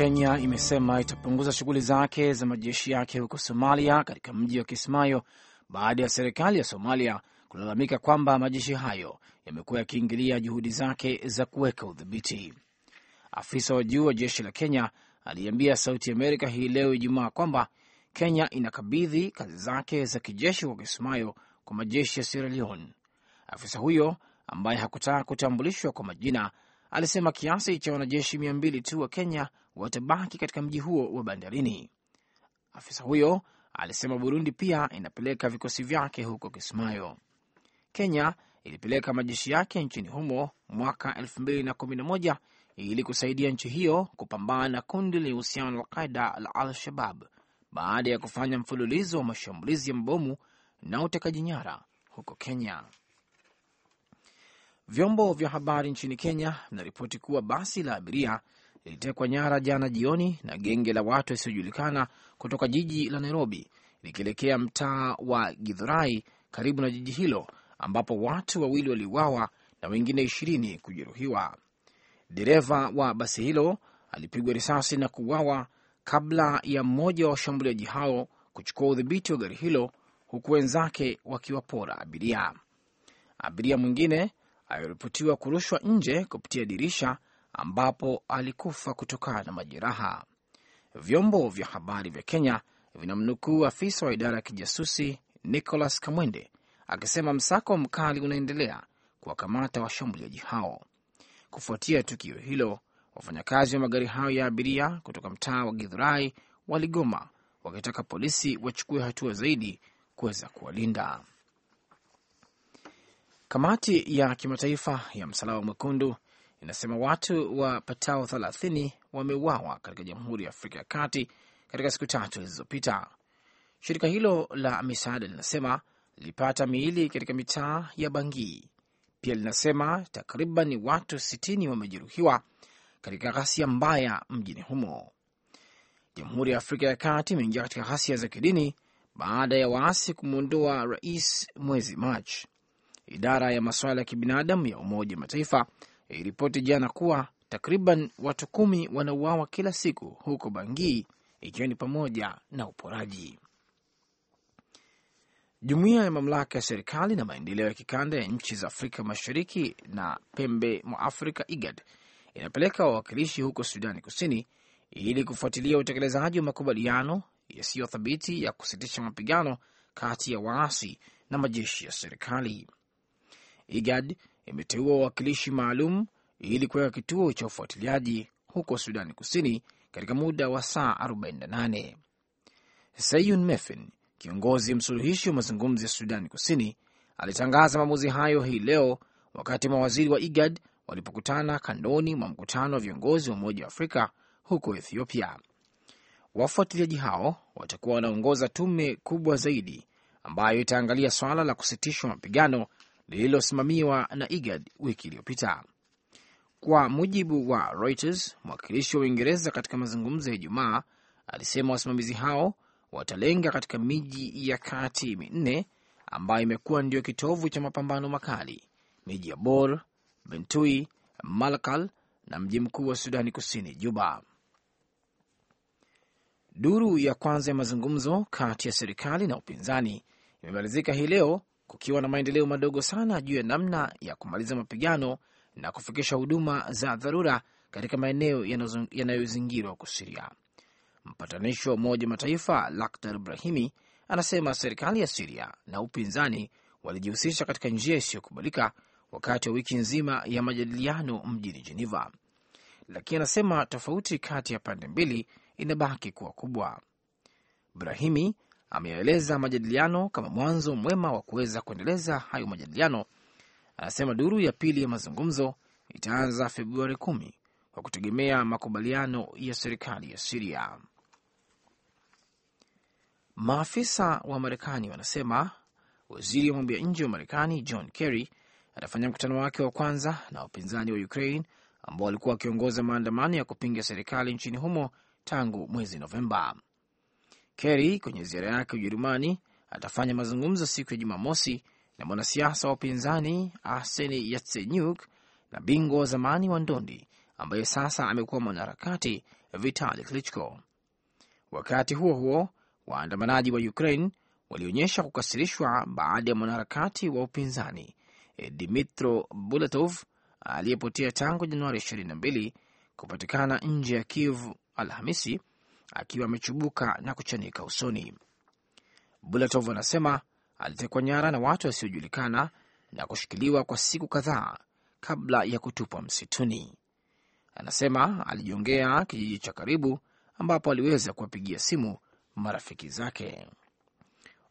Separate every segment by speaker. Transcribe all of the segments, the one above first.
Speaker 1: Kenya imesema itapunguza shughuli zake za majeshi yake huko Somalia katika mji wa Kismayo baada ya serikali ya Somalia kulalamika kwamba majeshi hayo yamekuwa yakiingilia juhudi zake za kuweka udhibiti. Afisa wa juu wa jeshi la Kenya aliambia Sauti Amerika hii leo Ijumaa kwamba Kenya inakabidhi kazi zake za kijeshi kwa Kismayo kwa majeshi ya Sierra Leone. Afisa huyo ambaye hakutaka kutambulishwa kwa majina alisema kiasi cha wanajeshi mia mbili tu wa Kenya watabaki katika mji huo wa bandarini. Afisa huyo alisema Burundi pia inapeleka vikosi vyake huko Kismayo. Kenya ilipeleka majeshi yake nchini humo mwaka 2011 ili kusaidia nchi hiyo kupambana na kundi lenye uhusiano na Alqaida la Al-Shabab baada ya kufanya mfululizo wa mashambulizi ya mabomu na utekaji nyara huko Kenya. Vyombo vya habari nchini Kenya vinaripoti kuwa basi la abiria lilitekwa nyara jana jioni na genge la watu wasiojulikana kutoka jiji la Nairobi likielekea mtaa wa Githurai karibu na jiji hilo, ambapo watu wawili waliuawa na wengine ishirini kujeruhiwa. Dereva wa basi hilo alipigwa risasi na kuuawa kabla ya mmoja wa washambuliaji hao kuchukua udhibiti wa gari hilo, huku wenzake wakiwapora abiria. Abiria mwingine aliripotiwa kurushwa nje kupitia dirisha ambapo alikufa kutokana na majeraha. Vyombo vya habari vya Kenya vinamnukuu afisa wa idara ya kijasusi Nicholas Kamwende akisema msako mkali unaendelea kuwakamata washambuliaji hao. Kufuatia tukio hilo, wafanyakazi wa magari hayo ya abiria kutoka mtaa wa Githurai waligoma wakitaka polisi wachukue hatua zaidi kuweza kuwalinda. Kamati ya kimataifa ya Msalaba Mwekundu inasema watu wapatao thelathini wameuawa katika Jamhuri ya Afrika ya Kati katika siku tatu zilizopita. Shirika hilo la misaada linasema lilipata miili katika mitaa ya Bangui. Pia linasema takriban watu sitini wamejeruhiwa katika ghasia mbaya mjini humo. Jamhuri ya Afrika ya Kati imeingia katika ghasia za kidini baada ya waasi kumwondoa rais mwezi Machi. Idara ya masuala ya kibinadamu ya Umoja wa Mataifa iliripoti jana kuwa takriban watu kumi wanauawa kila siku huko Bangui, ikiwa ni pamoja na uporaji. Jumuiya ya mamlaka ya serikali na maendeleo ya kikanda ya nchi za Afrika Mashariki na pembe mwa Afrika, IGAD, inapeleka wawakilishi huko Sudani Kusini ili kufuatilia utekelezaji wa makubaliano yasiyo thabiti ya kusitisha mapigano kati ya waasi na majeshi ya serikali. IGAD imeteua wawakilishi maalum ili kuweka kituo cha ufuatiliaji huko Sudani Kusini katika muda wa saa 48. Seyun Mefin, kiongozi msuluhishi wa mazungumzo ya Sudani Kusini, alitangaza maamuzi hayo hii leo wakati mawaziri wa IGAD walipokutana kandoni mwa mkutano wa viongozi wa Umoja wa Afrika huko Ethiopia. Wafuatiliaji hao watakuwa wanaongoza tume kubwa zaidi ambayo itaangalia swala la kusitishwa mapigano lililosimamiwa na IGAD wiki iliyopita. Kwa mujibu wa Reuters, mwakilishi wa Uingereza katika mazungumzo ya Ijumaa alisema wasimamizi hao watalenga katika miji ya kati minne ambayo imekuwa ndio kitovu cha mapambano makali: miji ya Bor, Bentui, Malakal na mji mkuu wa Sudani Kusini, Juba. Duru ya kwanza ya mazungumzo kati ya serikali na upinzani imemalizika hii leo kukiwa na maendeleo madogo sana juu ya namna ya kumaliza mapigano na kufikisha huduma za dharura katika maeneo yanayozingirwa huko Siria. Mpatanishi wa Umoja Mataifa Lakhdar Brahimi anasema serikali ya Siria na upinzani walijihusisha katika njia isiyokubalika wakati wa wiki nzima ya majadiliano mjini Geneva, lakini anasema tofauti kati ya pande mbili inabaki kuwa kubwa. Brahimi ameeleza majadiliano kama mwanzo mwema wa kuweza kuendeleza hayo majadiliano. Anasema duru ya pili ya mazungumzo itaanza Februari kumi kwa kutegemea makubaliano ya serikali ya Siria. Maafisa wa Marekani wanasema waziri wa mambo ya nje wa Marekani John Kerry atafanya mkutano wake wa kwanza na wapinzani wa Ukraine ambao walikuwa wakiongoza maandamano ya kupinga serikali nchini humo tangu mwezi Novemba. Kerry kwenye ziara yake Ujerumani atafanya mazungumzo siku ya Jumamosi na mwanasiasa wa upinzani Arseni Yatsenyuk na bingwa wa zamani wa ndondi ambaye sasa amekuwa mwanaharakati Vitali Klitschko. Wakati huo huo, waandamanaji wa Ukraine walionyesha kukasirishwa baada ya mwanaharakati wa upinzani Dmitro Bulatov aliyepotea tangu Januari 22 kupatikana nje ya Kiev Alhamisi akiwa amechubuka na kuchanika usoni. Bulatov anasema alitekwa nyara na watu wasiojulikana na kushikiliwa kwa siku kadhaa kabla ya kutupwa msituni. Anasema alijiongea kijiji cha karibu ambapo aliweza kuwapigia simu marafiki zake.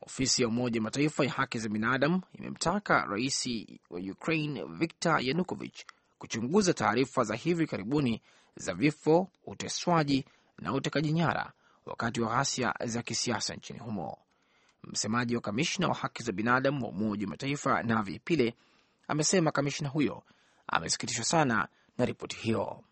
Speaker 1: Ofisi ya Umoja Mataifa ya haki za binadamu imemtaka rais wa Ukraine Viktor Yanukovych kuchunguza taarifa za hivi karibuni za vifo, uteswaji na utekaji nyara wakati wa ghasia za kisiasa nchini humo. Msemaji wa kamishna wa haki za binadamu wa Umoja wa Mataifa Navi Pile amesema kamishna huyo amesikitishwa sana na ripoti hiyo.